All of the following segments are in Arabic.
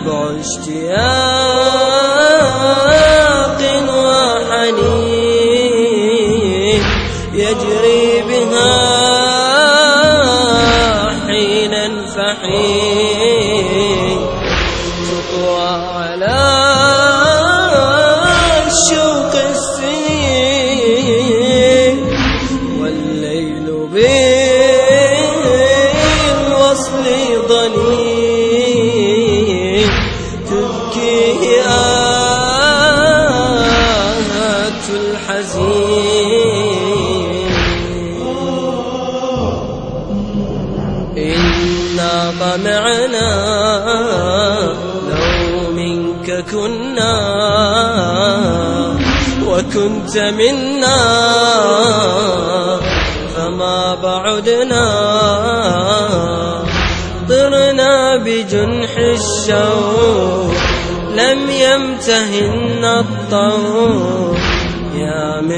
نبع اشتياق الحزين. إنا طمعنا لو منك كنا وكنت منا فما بعدنا. طرنا بجنح الشوق لم يمتهن الطوق. يا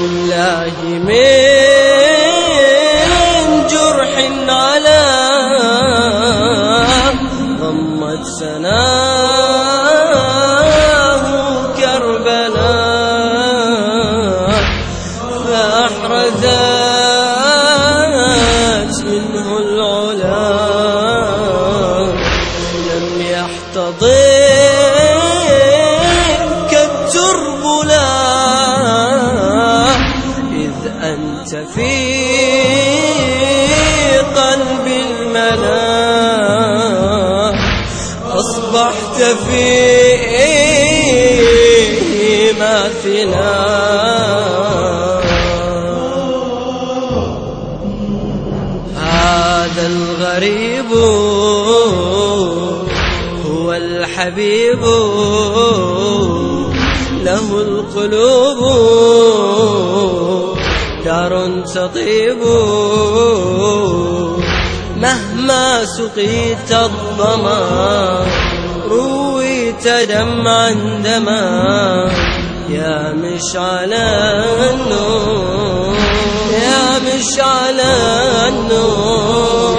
لله من أنت في قلب الملا أصبحت فيه ماثلا هذا الغريب هو الحبيب. له القلوب دار تطيب. مهما سقيت الظما رويت دمعا دما. يا مشعل النور يا مشعل النور.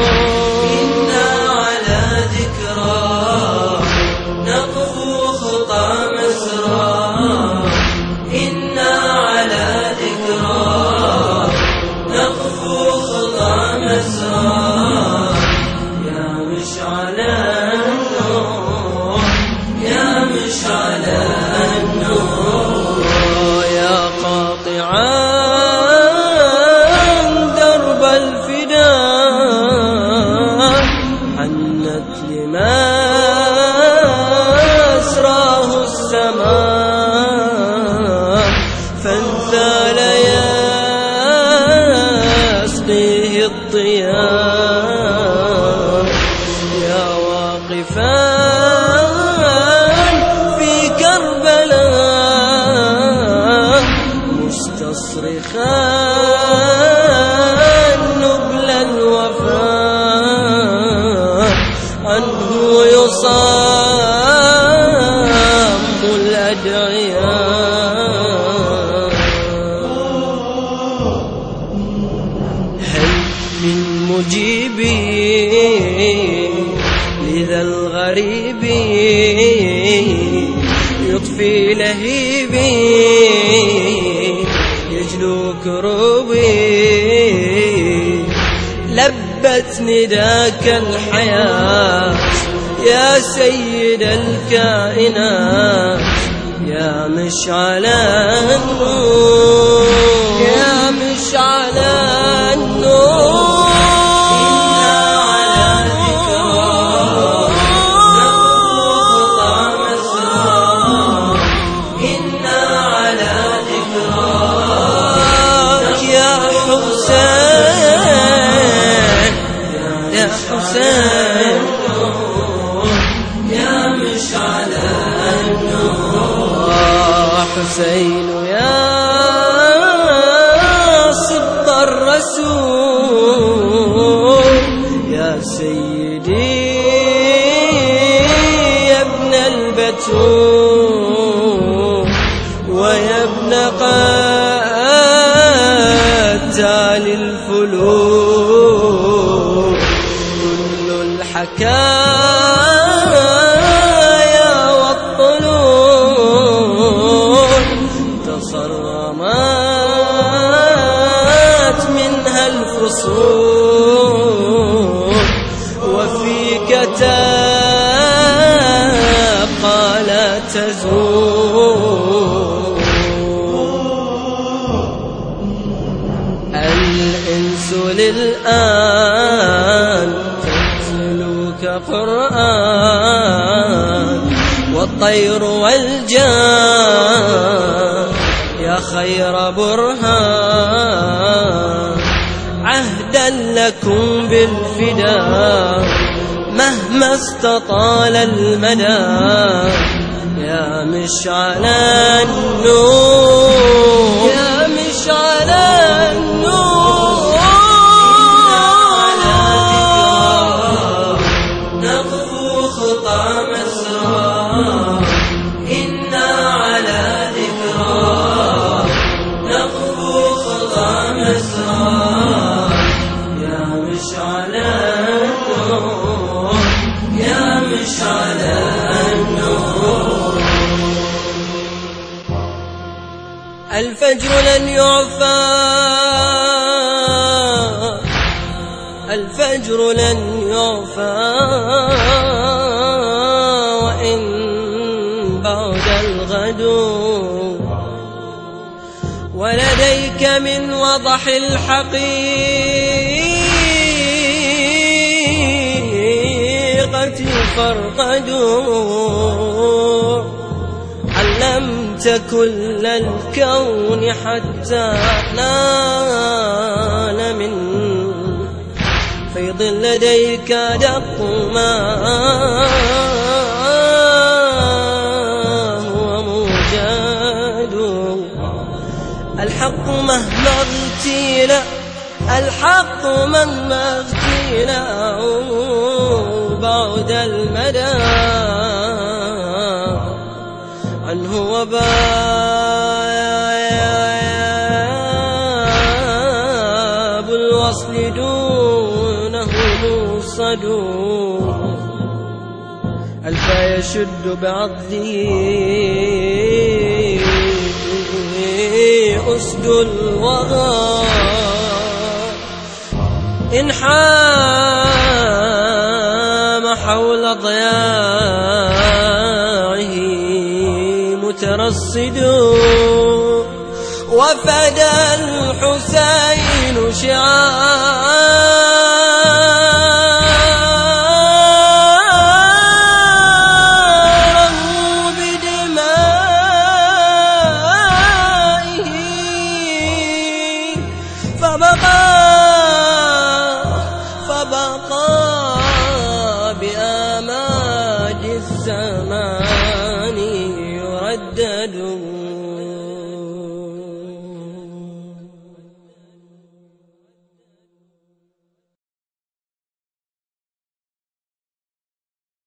فانثال يسقيه الضياء لذا الغريب يطفي لهيبي يجلو كروبي. لبت نداك الحياة يا سيد الكائنات يا مشعل النور. يا مشعل النور قتال الفلول كل الحكايا والطلول تصرمت منها الفصول. وفيك تبقى لا تزول. والطير والجان يا خير برهان عهدا لكم بالفداء مهما استطال المدى يا مشعل النور الفجر لن يعفى. الفجر لن يعفى. وإن بعد الغد ولديك من وضح الحقيقة فرقد كل الكون حتى نال من فيض لديك دق ما هو موجد. الحق مهما اغتيل الحق مهما اغتيل بعد المدى. عنه وباب الوصل دونه موصد الفا يشد بعضه أسد الوغى إن حام حول ضياعه مترصد وفدى الحسين شعاره بدمائه. فبقى فبقى بآماد السماء